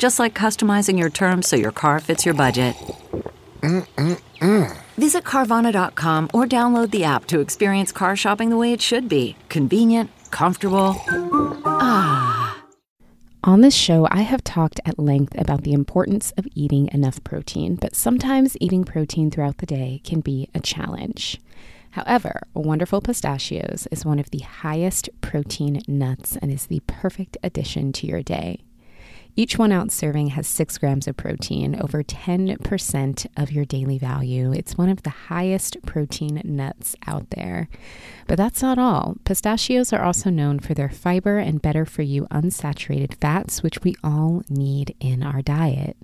Just like customizing your terms so your car fits your budget. Mm-mm-mm. Visit Carvana.com or download the app to experience car shopping the way it should be convenient, comfortable. Ah. On this show, I have talked at length about the importance of eating enough protein, but sometimes eating protein throughout the day can be a challenge. However, Wonderful Pistachios is one of the highest protein nuts and is the perfect addition to your day. Each one ounce serving has six grams of protein, over 10% of your daily value. It's one of the highest protein nuts out there. But that's not all. Pistachios are also known for their fiber and better for you unsaturated fats, which we all need in our diet.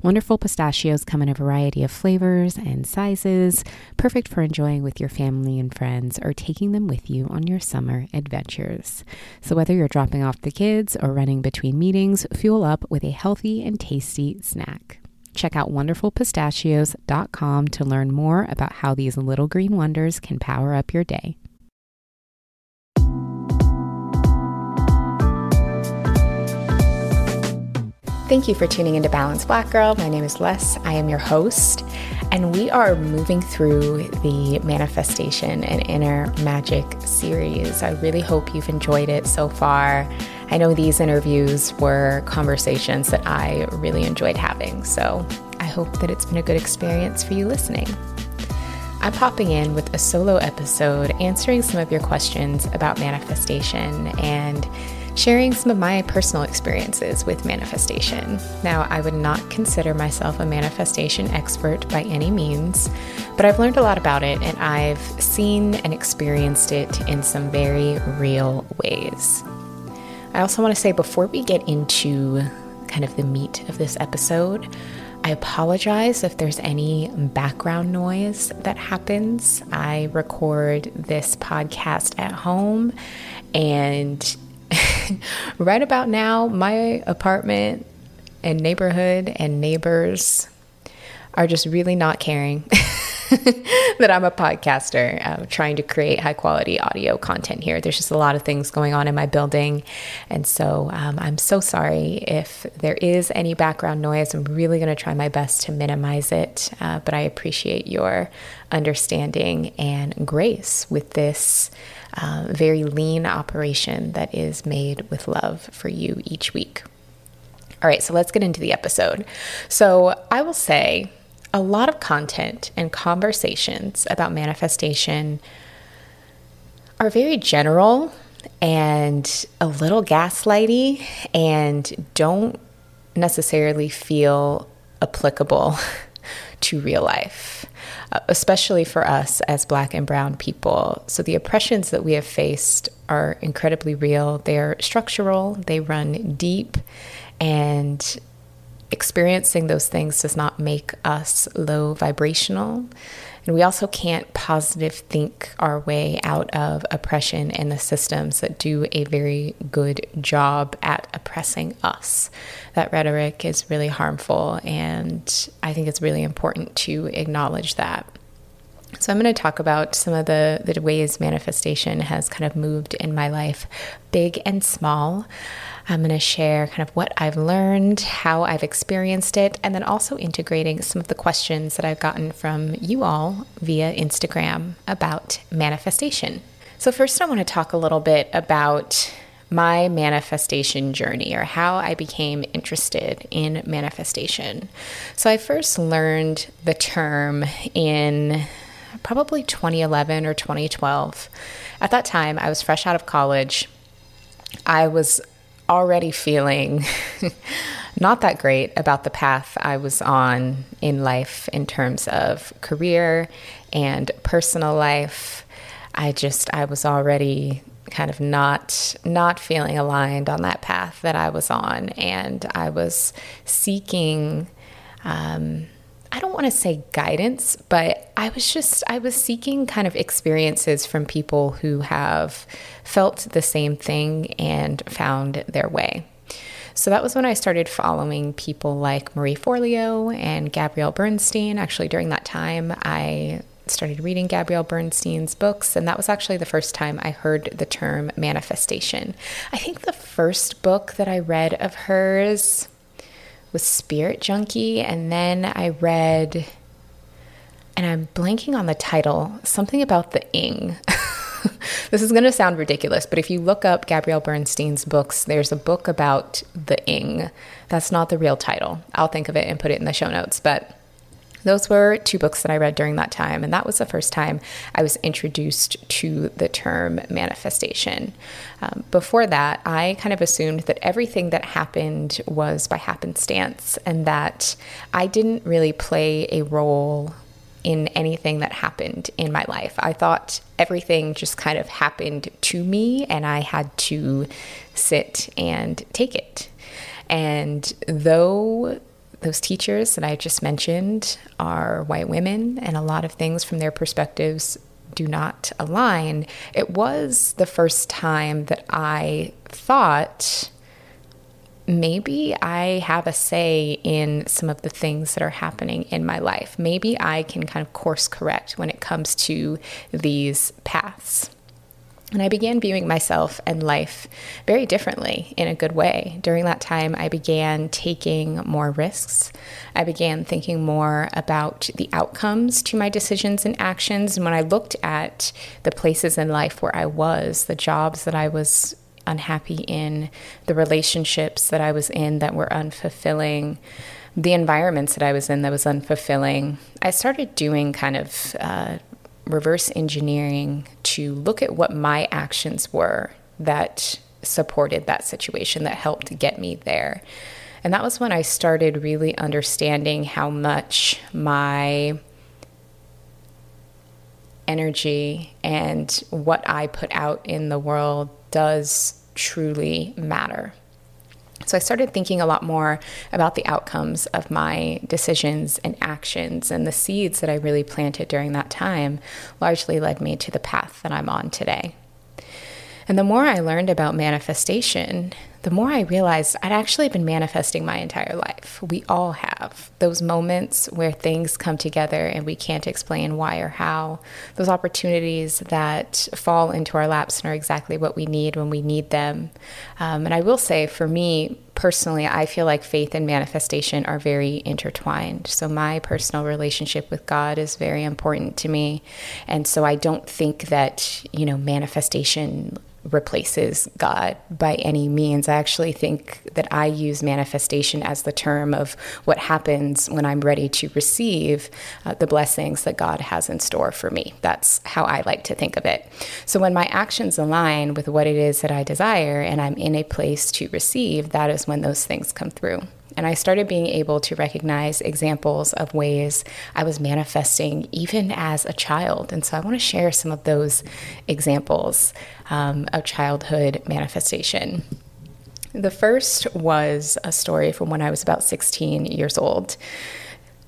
Wonderful pistachios come in a variety of flavors and sizes, perfect for enjoying with your family and friends or taking them with you on your summer adventures. So, whether you're dropping off the kids or running between meetings, fuel up with a healthy and tasty snack. Check out wonderfulpistachios.com to learn more about how these little green wonders can power up your day. Thank you for tuning into Balanced Black Girl. My name is Les. I am your host, and we are moving through the Manifestation and Inner Magic series. I really hope you've enjoyed it so far. I know these interviews were conversations that I really enjoyed having, so I hope that it's been a good experience for you listening. I'm popping in with a solo episode answering some of your questions about manifestation and sharing some of my personal experiences with manifestation. Now, I would not consider myself a manifestation expert by any means, but I've learned a lot about it and I've seen and experienced it in some very real ways. I also want to say before we get into kind of the meat of this episode, I apologize if there's any background noise that happens. I record this podcast at home and right about now, my apartment and neighborhood and neighbors are just really not caring that I'm a podcaster uh, trying to create high quality audio content here. There's just a lot of things going on in my building. And so um, I'm so sorry if there is any background noise. I'm really going to try my best to minimize it. Uh, but I appreciate your understanding and grace with this uh, very lean operation that is made with love for you each week. All right, so let's get into the episode. So, I will say a lot of content and conversations about manifestation are very general and a little gaslighty and don't necessarily feel applicable to real life. Uh, especially for us as black and brown people. So the oppressions that we have faced are incredibly real. They're structural, they run deep, and experiencing those things does not make us low vibrational. And we also can't positive think our way out of oppression and the systems that do a very good job at oppressing us. That rhetoric is really harmful, and I think it's really important to acknowledge that. So, I'm going to talk about some of the, the ways manifestation has kind of moved in my life, big and small. I'm going to share kind of what I've learned, how I've experienced it, and then also integrating some of the questions that I've gotten from you all via Instagram about manifestation. So, first, I want to talk a little bit about my manifestation journey or how I became interested in manifestation. So I first learned the term in probably 2011 or 2012. At that time, I was fresh out of college. I was already feeling not that great about the path I was on in life in terms of career and personal life. I just I was already kind of not not feeling aligned on that path that I was on and I was seeking um, I don't want to say guidance, but I was just, I was seeking kind of experiences from people who have felt the same thing and found their way. So that was when I started following people like Marie Forleo and Gabrielle Bernstein. Actually, during that time, I started reading Gabrielle Bernstein's books, and that was actually the first time I heard the term manifestation. I think the first book that I read of hers was Spirit Junkie, and then I read, and I'm blanking on the title, something about the ing. this is going to sound ridiculous, but if you look up Gabrielle Bernstein's books, there's a book about the ing. That's not the real title. I'll think of it and put it in the show notes, but those were two books that I read during that time, and that was the first time I was introduced to the term manifestation. Um, before that, I kind of assumed that everything that happened was by happenstance and that I didn't really play a role in anything that happened in my life. I thought everything just kind of happened to me, and I had to sit and take it. And though those teachers that I just mentioned are white women, and a lot of things from their perspectives do not align. It was the first time that I thought maybe I have a say in some of the things that are happening in my life. Maybe I can kind of course correct when it comes to these paths. And I began viewing myself and life very differently in a good way. During that time, I began taking more risks. I began thinking more about the outcomes to my decisions and actions. And when I looked at the places in life where I was, the jobs that I was unhappy in, the relationships that I was in that were unfulfilling, the environments that I was in that was unfulfilling, I started doing kind of uh, reverse engineering to look at what my actions were that supported that situation, that helped get me there. And that was when I started really understanding how much my energy and what I put out in the world does truly matter. So I started thinking a lot more about the outcomes of my decisions and actions, and the seeds that I really planted during that time largely led me to the path that I'm on today. And the more I learned about manifestation, the more I realized I'd actually been manifesting my entire life. We all have those moments where things come together and we can't explain why or how, those opportunities that fall into our laps and are exactly what we need when we need them. Um, and I will say, for me personally, I feel like faith and manifestation are very intertwined. So, my personal relationship with God is very important to me. And so, I don't think that, you know, manifestation replaces God by any means. I actually think that I use manifestation as the term of what happens when I'm ready to receive uh, the blessings that God has in store for me. That's how I like to think of it. So when my actions align with what it is that I desire and I'm in a place to receive, that is when those things come through. And I started being able to recognize examples of ways I was manifesting even as a child. And so I want to share some of those examples um, of childhood manifestation. The first was a story from when I was about 16 years old.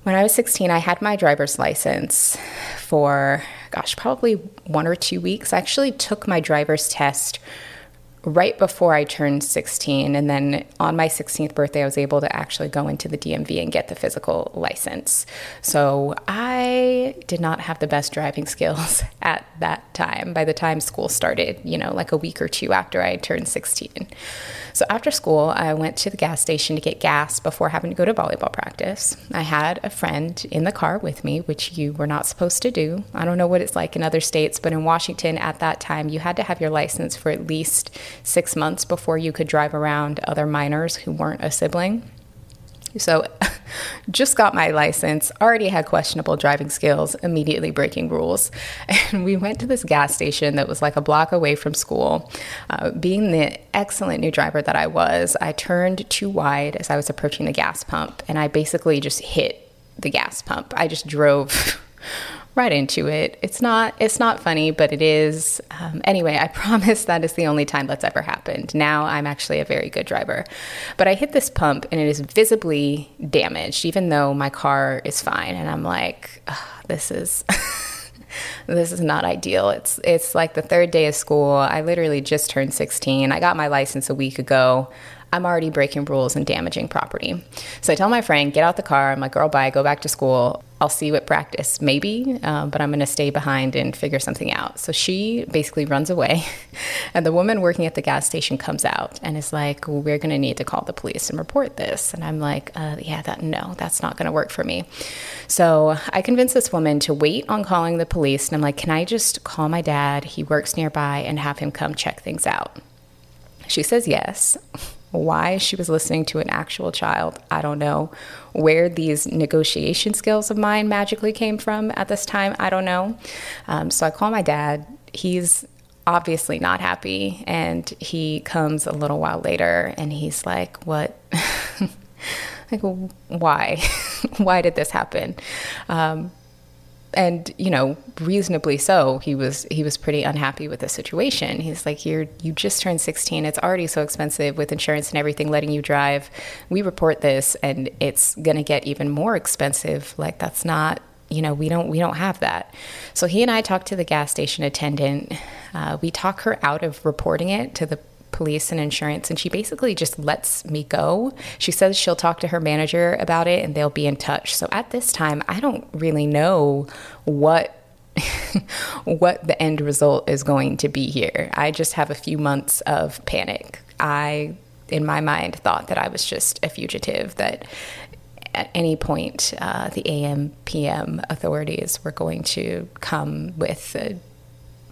When I was 16, I had my driver's license for, gosh, probably one or two weeks. I actually took my driver's test right before I turned 16. And then on my 16th birthday, I was able to actually go into the DMV and get the physical license. So I did not have the best driving skills at that time. By the time school started, you know, like a week or two after I turned 16. So after school, I went to the gas station to get gas before having to go to volleyball practice. I had a friend in the car with me, which you were not supposed to do. I don't know what it's like in other states, but in Washington at that time, you had to have your license for at least six months before you could drive around other minors who weren't a sibling. So, just got my license, already had questionable driving skills, immediately breaking rules. And we went to this gas station that was like a block away from school. Uh, being the excellent new driver that I was, I turned too wide as I was approaching the gas pump, and I basically just hit the gas pump. I just drove right into it. It's not it's not funny, but it is. Um, anyway, I promise that is the only time that's ever happened. Now I'm actually a very good driver, but I hit this pump and it is visibly damaged, even though my car is fine. And I'm like, this is. this is not ideal. It's it's like the third day of school. I literally just turned 16. I got my license a week ago. I'm already breaking rules and damaging property. So I tell my friend, get out the car. I'm like, girl, bye, go back to school. I'll see you at practice, maybe, uh, but I'm going to stay behind and figure something out. So she basically runs away. and the woman working at the gas station comes out and is like, well, we're going to need to call the police and report this. And I'm like, uh, yeah, that no, that's not going to work for me. So I convince this woman to wait on calling the police. And I'm like, can I just call my dad? He works nearby and have him come check things out. She says yes. Why she was listening to an actual child, I don't know. Where these negotiation skills of mine magically came from at this time, I don't know. Um, so I call my dad. He's obviously not happy. And he comes a little while later and he's like, What? like, why? why did this happen? Um, and you know reasonably so he was he was pretty unhappy with the situation. He's like you're you just turned 16 it's already so expensive with insurance and everything letting you drive. We report this and it's going to get even more expensive. Like that's not you know we don't we don't have that. So he and i talked to the gas station attendant. Uh, we talk her out of reporting it to the police and insurance, and she basically just lets me go. She says she'll talk to her manager about it and they'll be in touch. So at this time, I don't really know what what the end result is going to be here. I just have a few months of panic. I in my mind thought that I was just a fugitive that at any point uh, the AM PM authorities were going to come with a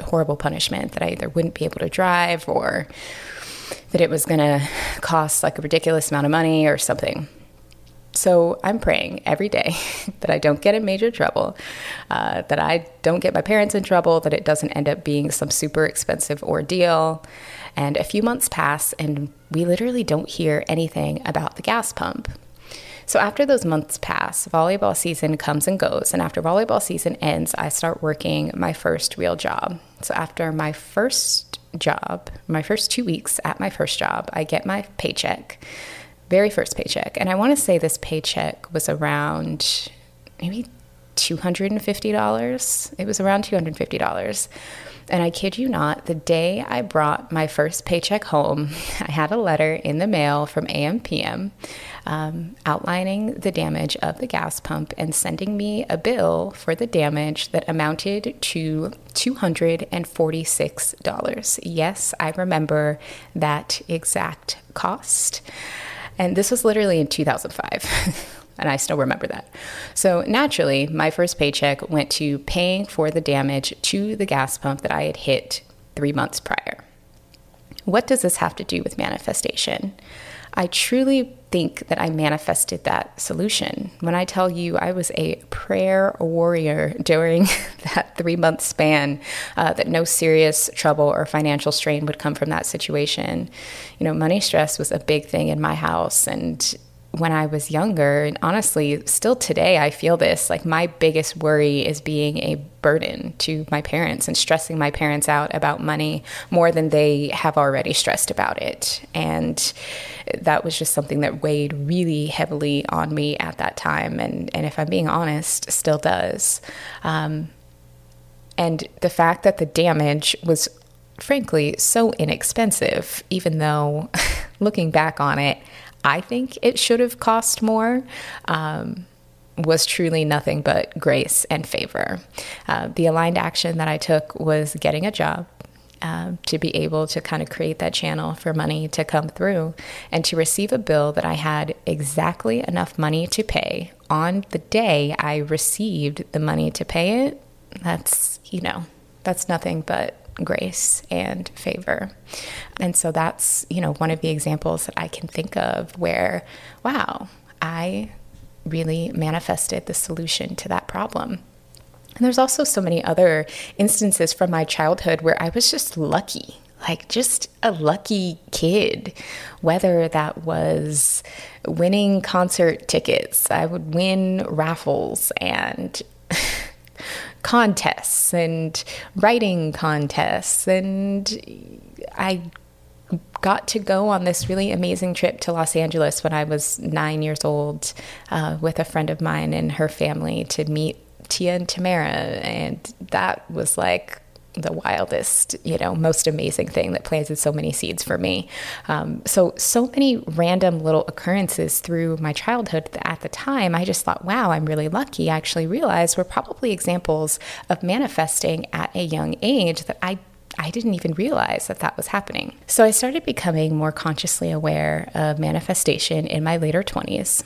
horrible punishment that I either wouldn't be able to drive or that it was going to cost like a ridiculous amount of money or something. So I'm praying every day that I don't get in major trouble, uh, that I don't get my parents in trouble, that it doesn't end up being some super expensive ordeal. And a few months pass, and we literally don't hear anything about the gas pump. So after those months pass, volleyball season comes and goes. And after volleyball season ends, I start working my first real job. So after my first job, my first two weeks at my first job, I get my paycheck, very first paycheck. And I want to say this paycheck was around maybe $250. It was around $250. And I kid you not, the day I brought my first paycheck home, I had a letter in the mail from AMPM um, outlining the damage of the gas pump and sending me a bill for the damage that amounted to $246. Yes, I remember that exact cost. And this was literally in 2005. and I still remember that. So naturally, my first paycheck went to paying for the damage to the gas pump that I had hit three months prior. What does this have to do with manifestation? I truly think that I manifested that solution. When I tell you I was a prayer warrior during that three month span, uh, that no serious trouble or financial strain would come from that situation. You know, money stress was a big thing in my house, and when I was younger, and honestly, still today, I feel this. Like, my biggest worry is being a burden to my parents and stressing my parents out about money more than they have already stressed about it. And that was just something that weighed really heavily on me at that time. And, and if I'm being honest, still does. Um, and the fact that the damage was frankly so inexpensive, even though looking back on it, I think it should have cost more. Um, was truly nothing but grace and favor. Uh, the aligned action that I took was getting a job. Um, to be able to kind of create that channel for money to come through and to receive a bill that I had exactly enough money to pay on the day I received the money to pay it. That's, you know, that's nothing but grace and favor. And so that's, you know, one of the examples that I can think of where, wow, I really manifested the solution to that problem. And there's also so many other instances from my childhood where I was just lucky, like just a lucky kid. Whether that was winning concert tickets, I would win raffles and contests and writing contests. And I got to go on this really amazing trip to Los Angeles when I was nine years old uh, with a friend of mine and her family to meet Tia and Tamera. And that was like the wildest, you know, most amazing thing that planted so many seeds for me. Um, so, so many random little occurrences through my childhood at the time, I just thought, wow, I'm really lucky. I actually realized were probably examples of manifesting at a young age that I I didn't even realize that that was happening. So I started becoming more consciously aware of manifestation in my later 20s.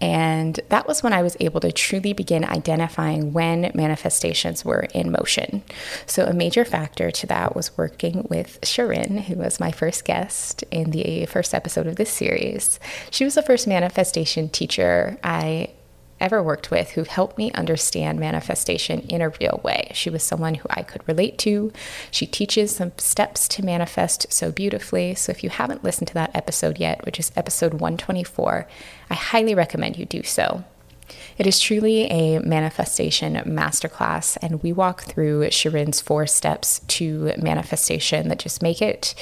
And that was when I was able to truly begin identifying when manifestations were in motion. So, a major factor to that was working with Shirin, who was my first guest in the first episode of this series. She was the first manifestation teacher I ever worked with who helped me understand manifestation in a real way. She was someone who I could relate to. She teaches some steps to manifest so beautifully. So if you haven't listened to that episode yet, which is episode 124, I highly recommend you do so. It is truly a manifestation masterclass, and we walk through Shirin's four steps to manifestation that just make it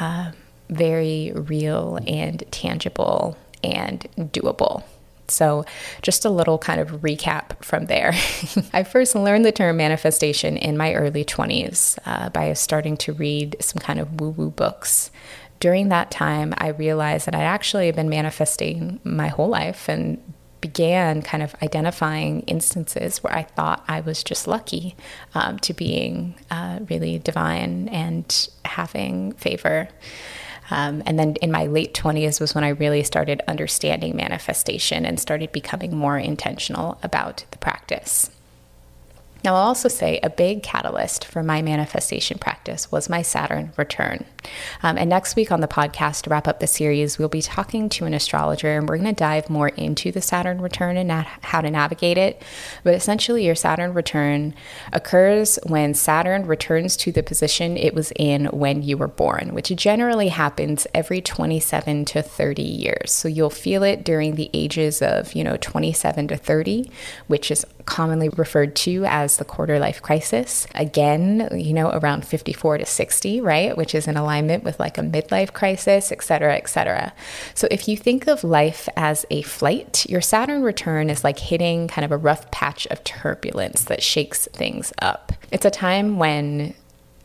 uh, very real and tangible and doable. So, just a little kind of recap from there. I first learned the term manifestation in my early 20s uh, by starting to read some kind of woo woo books. During that time, I realized that I'd actually been manifesting my whole life and began kind of identifying instances where I thought I was just lucky um, to being uh, really divine and having favor. Um, and then in my late 20s was when I really started understanding manifestation and started becoming more intentional about the practice. Now, I'll also say a big catalyst for my manifestation practice was my Saturn return. Um, and next week on the podcast, to wrap up the series, we'll be talking to an astrologer and we're going to dive more into the Saturn return and how to navigate it. But essentially, your Saturn return occurs when Saturn returns to the position it was in when you were born, which generally happens every 27 to 30 years. So you'll feel it during the ages of, you know, 27 to 30, which is commonly referred to as the quarter life crisis. Again, you know, around 54 to 60, right? Which is in alignment with like a midlife crisis, et cetera, et cetera. So if you think of life as a flight, your Saturn return is like hitting kind of a rough patch of turbulence that shakes things up. It's a time when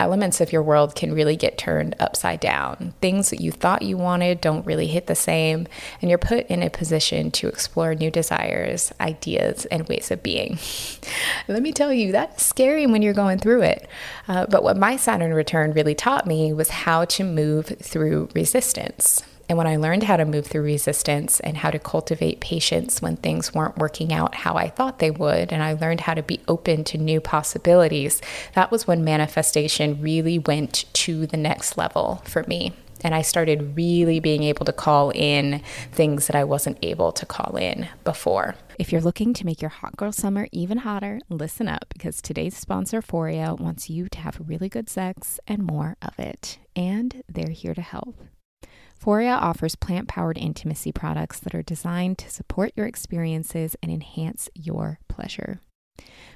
elements of your world can really get turned upside down. Things that you thought you wanted don't really hit the same, and you're put in a position to explore new desires, ideas, and ways of being. Let me tell you, that's scary when you're going through it. Uh, but what my Saturn return really taught me was how to move through resistance. And when I learned how to move through resistance and how to cultivate patience when things weren't working out how I thought they would, and I learned how to be open to new possibilities, that was when manifestation really went to the next level for me. And I started really being able to call in things that I wasn't able to call in before. If you're looking to make your hot girl summer even hotter, listen up because today's sponsor, Foria, wants you to have really good sex and more of it. And they're here to help. Foria offers plant powered intimacy products that are designed to support your experiences and enhance your pleasure.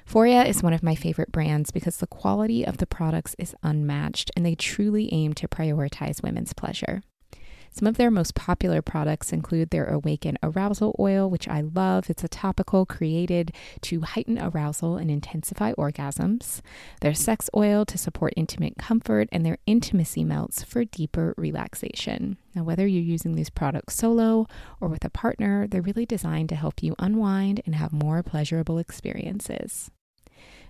Foria is one of my favorite brands because the quality of the products is unmatched and they truly aim to prioritize women's pleasure. Some of their most popular products include their Awaken Arousal Oil, which I love. It's a topical created to heighten arousal and intensify orgasms, their Sex Oil to support intimate comfort, and their Intimacy Melts for deeper relaxation. Now, whether you're using these products solo or with a partner, they're really designed to help you unwind and have more pleasurable experiences.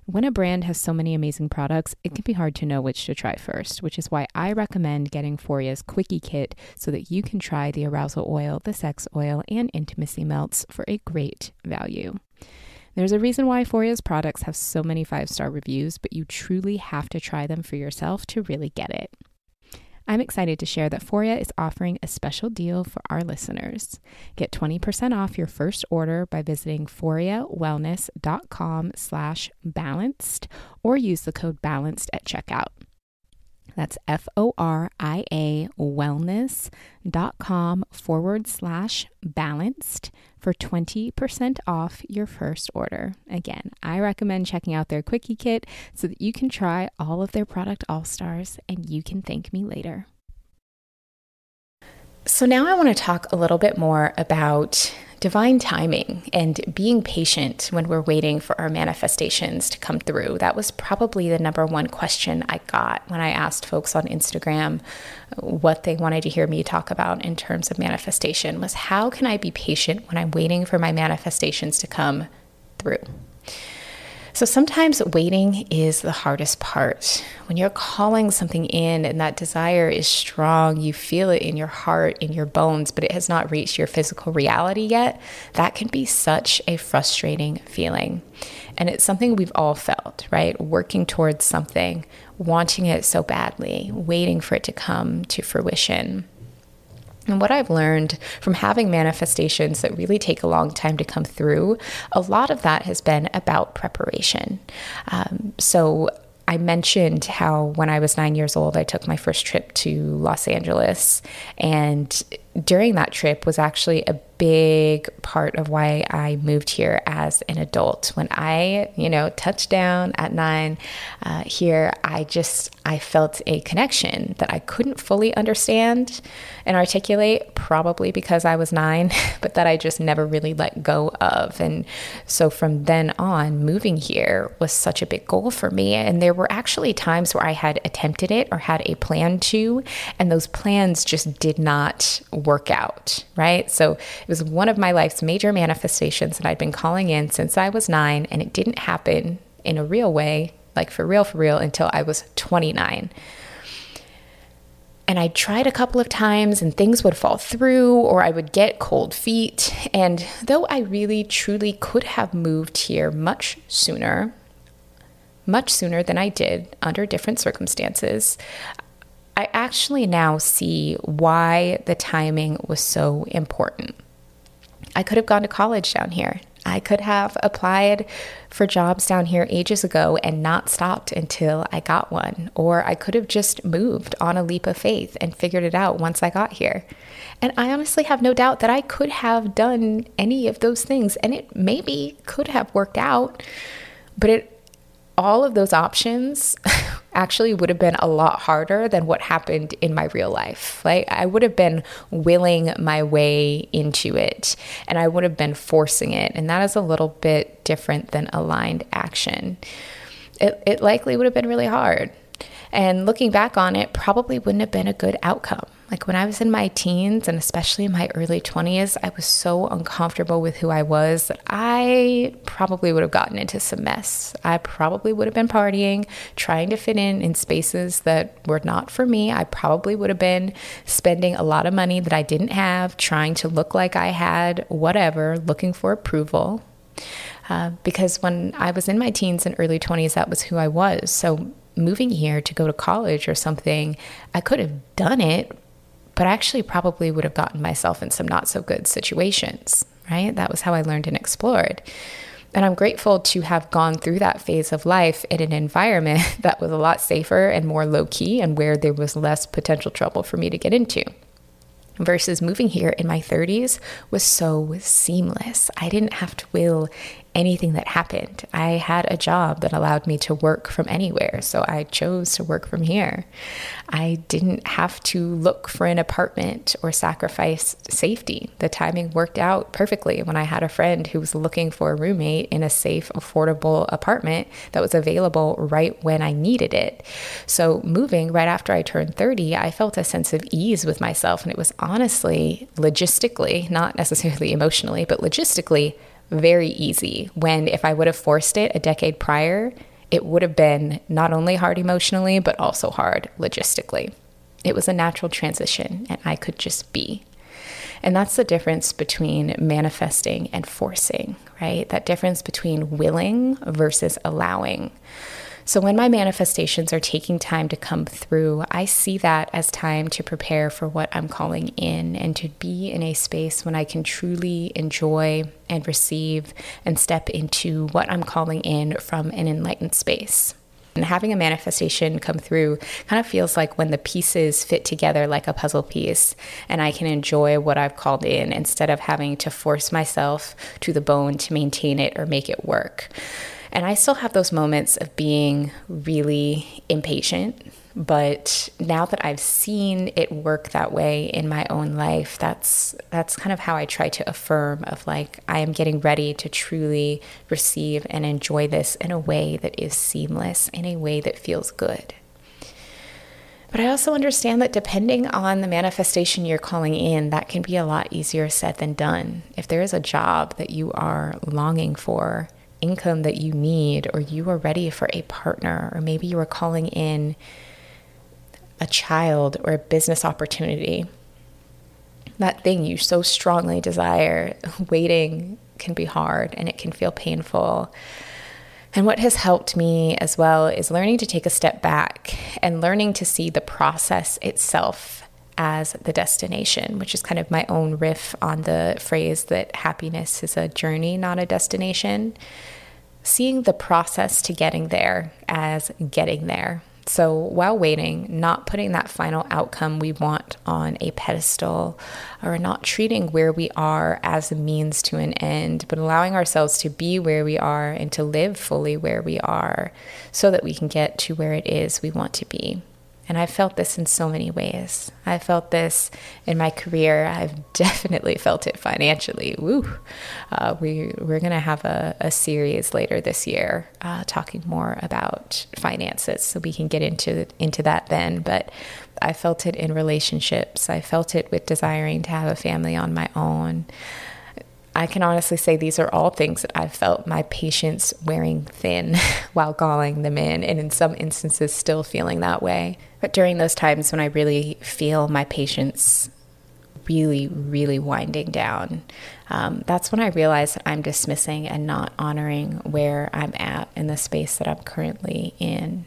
When a brand has so many amazing products, it can be hard to know which to try first, which is why I recommend getting Foria's Quickie Kit so that you can try the arousal oil, the sex oil, and intimacy melts for a great value. There's a reason why Foria's products have so many five star reviews, but you truly have to try them for yourself to really get it. I'm excited to share that Foria is offering a special deal for our listeners. Get 20% off your first order by visiting foriawellness.com slash balanced or use the code balanced at checkout. That's F O R I A wellness.com forward slash balanced for 20% off your first order. Again, I recommend checking out their Quickie Kit so that you can try all of their product all stars and you can thank me later. So, now I want to talk a little bit more about divine timing and being patient when we're waiting for our manifestations to come through. That was probably the number one question I got when I asked folks on Instagram what they wanted to hear me talk about in terms of manifestation was how can I be patient when I'm waiting for my manifestations to come through? So sometimes waiting is the hardest part. When you're calling something in and that desire is strong, you feel it in your heart, in your bones, but it has not reached your physical reality yet, that can be such a frustrating feeling. And it's something we've all felt, right? Working towards something, wanting it so badly, waiting for it to come to fruition. And what I've learned from having manifestations that really take a long time to come through, a lot of that has been about preparation. Um, so I mentioned how when I was nine years old, I took my first trip to Los Angeles. And during that trip was actually a big part of why I moved here as an adult. When I, you know, touched down at nine uh, here, I just I felt a connection that I couldn't fully understand and articulate, probably because I was nine, but that I just never really let go of. And so from then on, moving here was such a big goal for me. And there were actually times where I had attempted it or had a plan to, and those plans just did not work out, right? So it was one of my life's major manifestations that I'd been calling in since I was nine, and it didn't happen in a real way, like for real, for real, until I was 29. And I tried a couple of times and things would fall through or I would get cold feet. And though I really truly could have moved here much sooner, much sooner than I did under different circumstances, I actually now see why the timing was so important. I could have gone to college down here. I could have applied for jobs down here ages ago and not stopped until I got one. Or I could have just moved on a leap of faith and figured it out once I got here. And I honestly have no doubt that I could have done any of those things and it maybe could have worked out, but it all of those options actually would have been a lot harder than what happened in my real life. Like I would have been willing my way into it and I would have been forcing it. And that is a little bit different than aligned action. It, it likely would have been really hard. And looking back on it, probably wouldn't have been a good outcome. Like when I was in my teens and especially in my early 20s, I was so uncomfortable with who I was that I probably would have gotten into some mess. I probably would have been partying, trying to fit in in spaces that were not for me. I probably would have been spending a lot of money that I didn't have, trying to look like I had whatever, looking for approval. Uh, because when I was in my teens and early 20s, that was who I was. So moving here to go to college or something, I could have done it, but I actually probably would have gotten myself in some not so good situations, right? That was how I learned and explored. And I'm grateful to have gone through that phase of life in an environment that was a lot safer and more low key and where there was less potential trouble for me to get into. Versus moving here in my 30s was so seamless. I didn't have to will anything that happened. I had a job that allowed me to work from anywhere, so I chose to work from here. I didn't have to look for an apartment or sacrifice safety. The timing worked out perfectly when I had a friend who was looking for a roommate in a safe, affordable apartment that was available right when I needed it. So, moving right after I turned 30, I felt a sense of ease with myself, and it was honestly, logistically, not necessarily emotionally, but logistically, very easy. When if I would have forced it a decade prior, it would have been not only hard emotionally, but also hard logistically. It was a natural transition, and I could just be. And that's the difference between manifesting and forcing, right? That difference between willing versus allowing. So when my manifestations are taking time to come through, I see that as time to prepare for what I'm calling in and to be in a space when I can truly enjoy and receive and step into what I'm calling in from an enlightened space. And having a manifestation come through kind of feels like when the pieces fit together like a puzzle piece, and I can enjoy what I've called in instead of having to force myself to the bone to maintain it or make it work. And I still have those moments of being really impatient. But now that I've seen it work that way in my own life, that's that's kind of how I try to affirm of like I am getting ready to truly receive and enjoy this in a way that is seamless, in a way that feels good. But I also understand that depending on the manifestation you're calling in, that can be a lot easier said than done. If there is a job that you are longing for, income that you need, or you are ready for a partner, or maybe you are calling in a child or a business opportunity, that thing you so strongly desire, waiting can be hard and it can feel painful. And what has helped me as well is learning to take a step back and learning to see the process itself as the destination, which is kind of my own riff on the phrase that happiness is a journey, not a destination. Seeing the process to getting there as getting there. So while waiting, not putting that final outcome we want on a pedestal or not treating where we are as a means to an end, but allowing ourselves to be where we are and to live fully where we are so that we can get to where it is we want to be. And I've felt this in so many ways. I felt this in my career. I've definitely felt it financially. Woo! Uh, we, we're going to have a, a, series later this year uh, talking more about finances, so we can get into, into that then. But I felt it in relationships, I felt it with desiring to have a family on my own. I can honestly say these are all things that I've felt my patience wearing thin while calling them in, and in some instances, still feeling that way. But during those times when I really feel my patience really, really winding down, um, that's when I realize that I'm dismissing and not honoring where I'm at in the space that I'm currently in.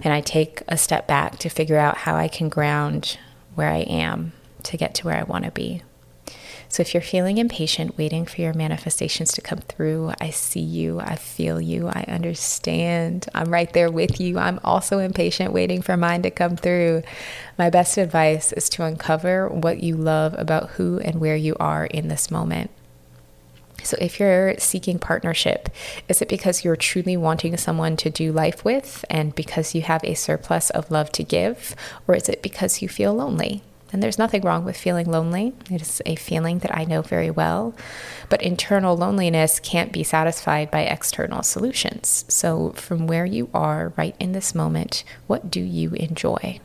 And I take a step back to figure out how I can ground where I am to get to where I want to be. So if you're feeling impatient, waiting for your manifestations to come through, I see you, I feel you, I understand. I'm right there with you. I'm also impatient, waiting for mine to come through. My best advice is to uncover what you love about who and where you are in this moment. So, if you're seeking partnership, is it because you're truly wanting someone to do life with and because you have a surplus of love to give? Or is it because you feel lonely? And there's nothing wrong with feeling lonely. It is a feeling that I know very well. But internal loneliness can't be satisfied by external solutions. So, from where you are right in this moment, what do you enjoy?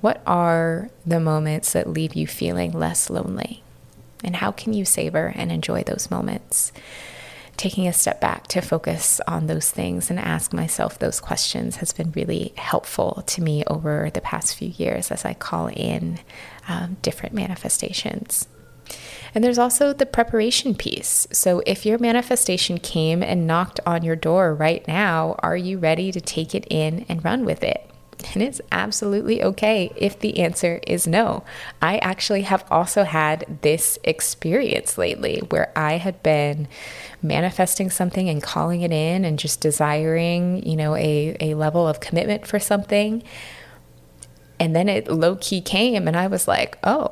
What are the moments that leave you feeling less lonely? And how can you savor and enjoy those moments? Taking a step back to focus on those things and ask myself those questions has been really helpful to me over the past few years as I call in um, different manifestations. And there's also the preparation piece. So, if your manifestation came and knocked on your door right now, are you ready to take it in and run with it? And it's absolutely okay if the answer is no. I actually have also had this experience lately where I had been manifesting something and calling it in and just desiring, you know, a, a level of commitment for something. And then it low key came, and I was like, oh,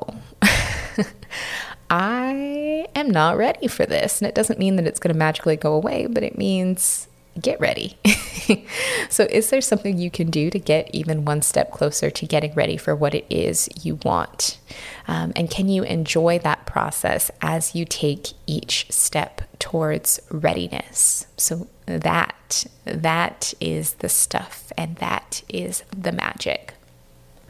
I am not ready for this. And it doesn't mean that it's going to magically go away, but it means get ready. so, is there something you can do to get even one step closer to getting ready for what it is you want? Um, and can you enjoy that process as you take each step towards readiness? So, that that is the stuff and that is the magic.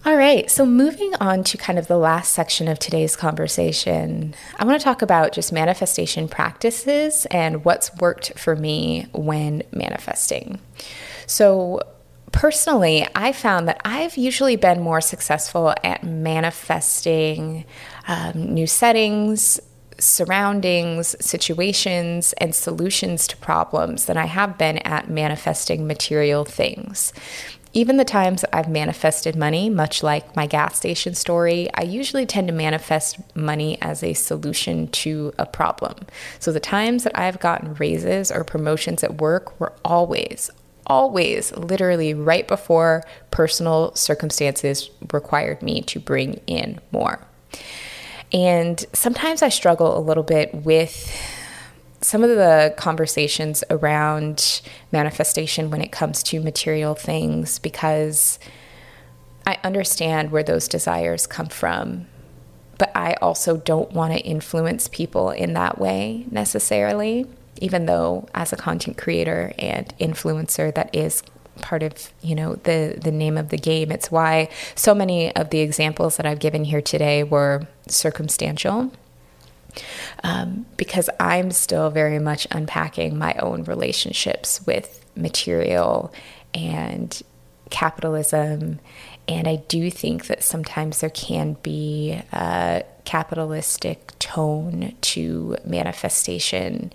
All right, so moving on to kind of the last section of today's conversation, I want to talk about just manifestation practices and what's worked for me when manifesting. So, personally, I found that I've usually been more successful at manifesting um, new settings, surroundings, situations, and solutions to problems than I have been at manifesting material things. Even the times that I've manifested money, much like my gas station story, I usually tend to manifest money as a solution to a problem. So the times that I've gotten raises or promotions at work were always, always literally right before personal circumstances required me to bring in more. And sometimes I struggle a little bit with some of the conversations around manifestation when it comes to material things because I understand where those desires come from, but I also don't want to influence people in that way necessarily, even though as a content creator and influencer, that is part of you know the the name of the game. It's why so many of the examples that i've given here today were circumstantial um, because I'm still very much unpacking my own relationships with material and capitalism. And I do think that sometimes there can be a capitalistic tone to manifestation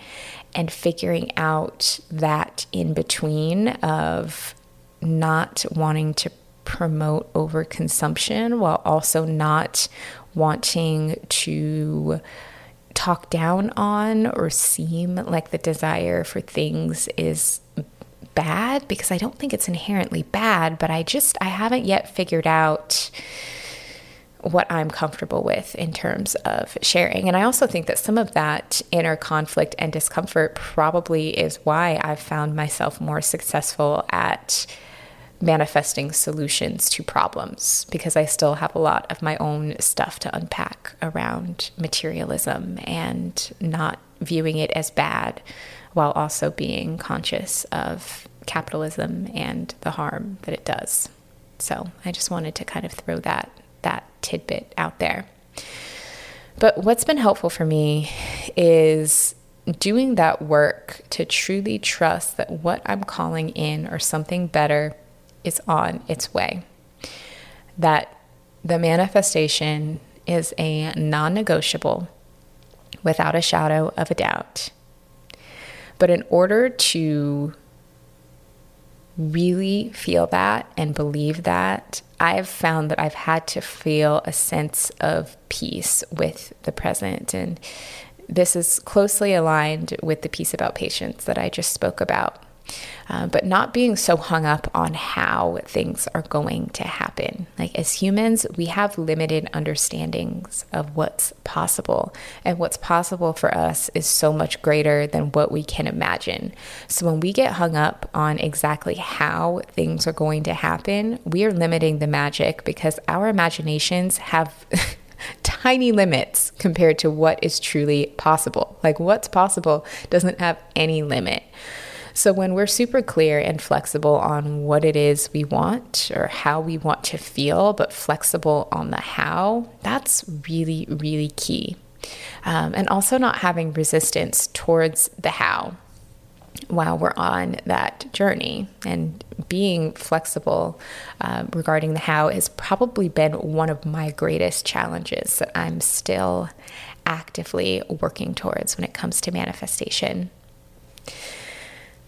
and figuring out that in between of not wanting to promote overconsumption while also not wanting to talk down on or seem like the desire for things is bad because I don't think it's inherently bad, but I just I haven't yet figured out what I'm comfortable with in terms of sharing. And I also think that some of that inner conflict and discomfort probably is why I've found myself more successful at manifesting solutions to problems because I still have a lot of my own stuff to unpack around materialism and not viewing it as bad while also being conscious of capitalism and the harm that it does. So I just wanted to kind of throw that that tidbit out there. But what's been helpful for me is doing that work to truly trust that what I'm calling in or something better is on its way. That the manifestation is a non negotiable without a shadow of a doubt. But in order to really feel that and believe that, I've found that I've had to feel a sense of peace with the present. And this is closely aligned with the piece about patience that I just spoke about uh, but not being so hung up on how things are going to happen. Like as humans, we have limited understandings of what's possible, and what's possible for us is so much greater than what we can imagine. So when we get hung up on exactly how things are going to happen, we are limiting the magic because our imaginations have. tiny limits compared to what is truly possible. Like, what's possible doesn't have any limit. So when we're super clear and flexible on what it is we want or how we want to feel, but flexible on the how, that's really, really key. Um, and also not having resistance towards the how while we're on that journey and being flexible uh, regarding the how has probably been one of my greatest challenges that I'm still actively working towards when it comes to manifestation.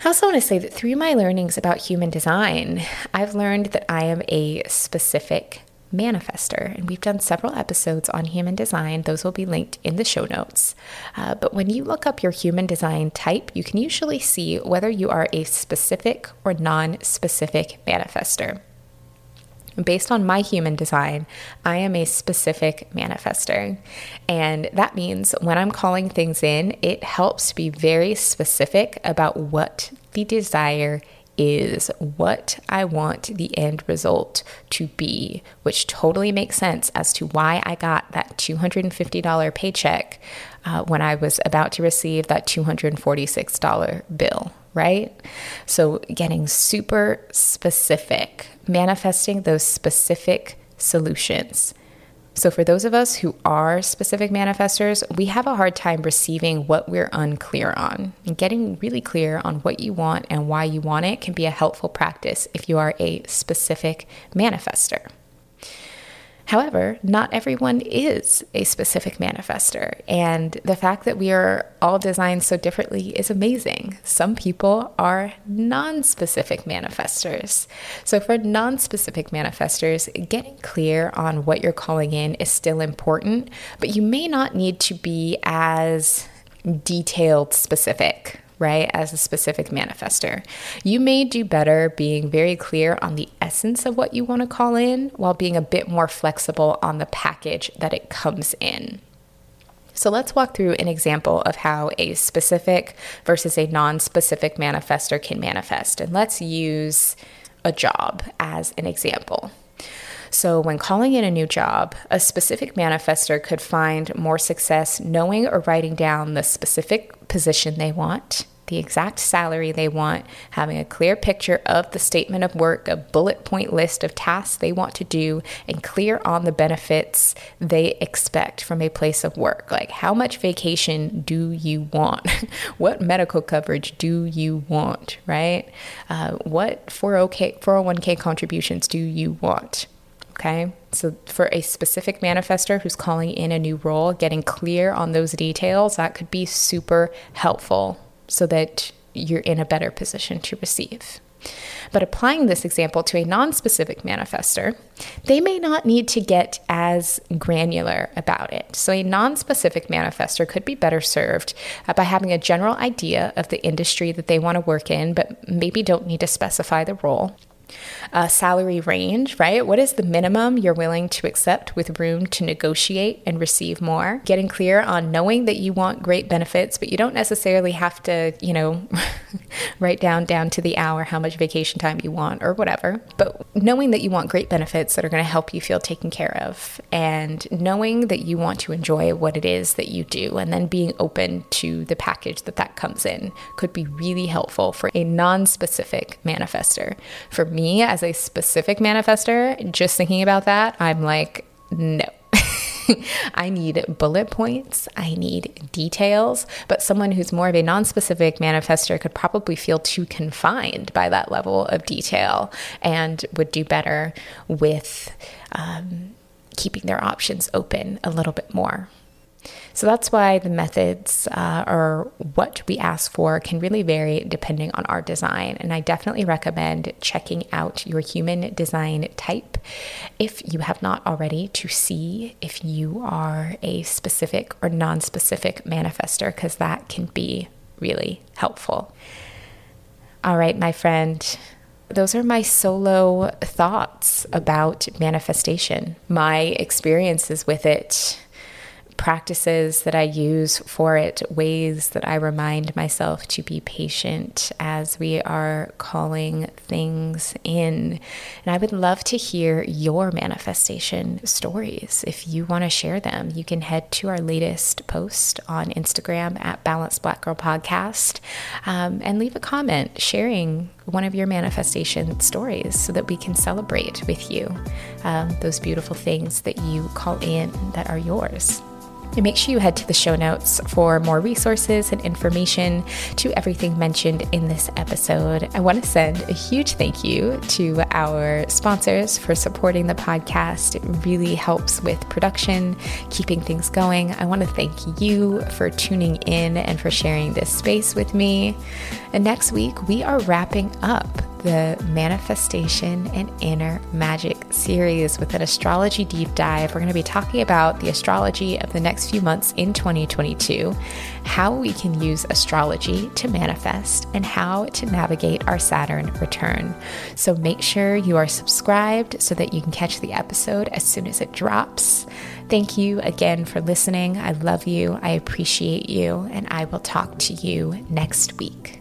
I also want to say that through my learnings about human design, I've learned that I am a specific manifester. And we've done several episodes on human design. Those will be linked in the show notes. Uh, but when you look up your human design type, you can usually see whether you are a specific or non specific manifester. Based on my human design, I am a specific manifester. And that means when I'm calling things in, it helps to be very specific about what the desire is what I want the end result to be, which totally makes sense as to why I got that $250 paycheck uh, when I was about to receive that $246 bill, right? So, getting super specific, manifesting those specific solutions. So, for those of us who are specific manifestors, we have a hard time receiving what we're unclear on. And getting really clear on what you want and why you want it can be a helpful practice if you are a specific manifester. However, not everyone is a specific manifester, and the fact that we are all designed so differently is amazing. Some people are non specific manifestors. So, for non specific manifestors, getting clear on what you're calling in is still important, but you may not need to be as detailed specific right, as a specific manifester. You may do better being very clear on the essence of what you want to call in while being a bit more flexible on the package that it comes in. So let's walk through an example of how a specific versus a non specific manifester can manifest. And let's use a job as an example. So, when calling in a new job, a specific manifester could find more success knowing or writing down the specific position they want, the exact salary they want, having a clear picture of the statement of work, a bullet point list of tasks they want to do, and clear on the benefits they expect from a place of work. Like, how much vacation do you want? what medical coverage do you want, right? Uh, what 401k contributions do you want? Okay. So, for a specific manifester who's calling in a new role, getting clear on those details, that could be super helpful so that you're in a better position to receive. But applying this example to a non specific manifester, they may not need to get as granular about it. So, a non specific manifester could be better served uh, by having a general idea of the industry that they want to work in, but maybe don't need to specify the role uh, salary range, right? What is the minimum you're willing to accept with room to negotiate and receive more? Getting clear on knowing that you want great benefits, but you don't necessarily have to, you know, write down down to the hour how much vacation time you want or whatever. But knowing that you want great benefits that are going to help you feel taken care of and knowing that you want to enjoy what it is that you do and then being open to the package that that comes in could be really helpful for a non-specific manifester. For me as a specific manifester, just thinking about that, I'm like, no. I need bullet points, I need details, but someone who's more of a non specific manifester could probably feel too confined by that level of detail and would do better with um, keeping their options open a little bit more. So that's why the methods uh, or what we ask for can really vary depending on our design. And I definitely recommend checking out your human design type if you have not already to see if you are a specific or non specific manifester, because that can be really helpful. All right, my friend those are my solo thoughts about manifestation, my experiences with it, practices that I use for it, ways that I remind myself to be patient as we are calling things in. And I would love to hear your manifestation stories. If you want to share them, you can head to our latest post on Instagram at Balanced Black Girl Podcast um, and leave a comment sharing one of your manifestation stories so that we can celebrate with you um, those beautiful things that you call in that are yours. And make sure you head to the show notes for more resources and information to everything mentioned in this episode. I want to send a huge thank you to our sponsors for supporting the podcast. It really helps with production, keeping things going. I want to thank you for tuning in and for sharing this space with me. And next week, we are wrapping up the Manifestation and Inner Magic series with an astrology deep dive. We're going to be talking about the astrology of the next few months in 2022, how we can use astrology to manifest, and how to navigate our Saturn return. So make sure you are subscribed so that you can catch the episode as soon as it drops. Thank you again for listening. I love you. I appreciate you. And I will talk to you next week.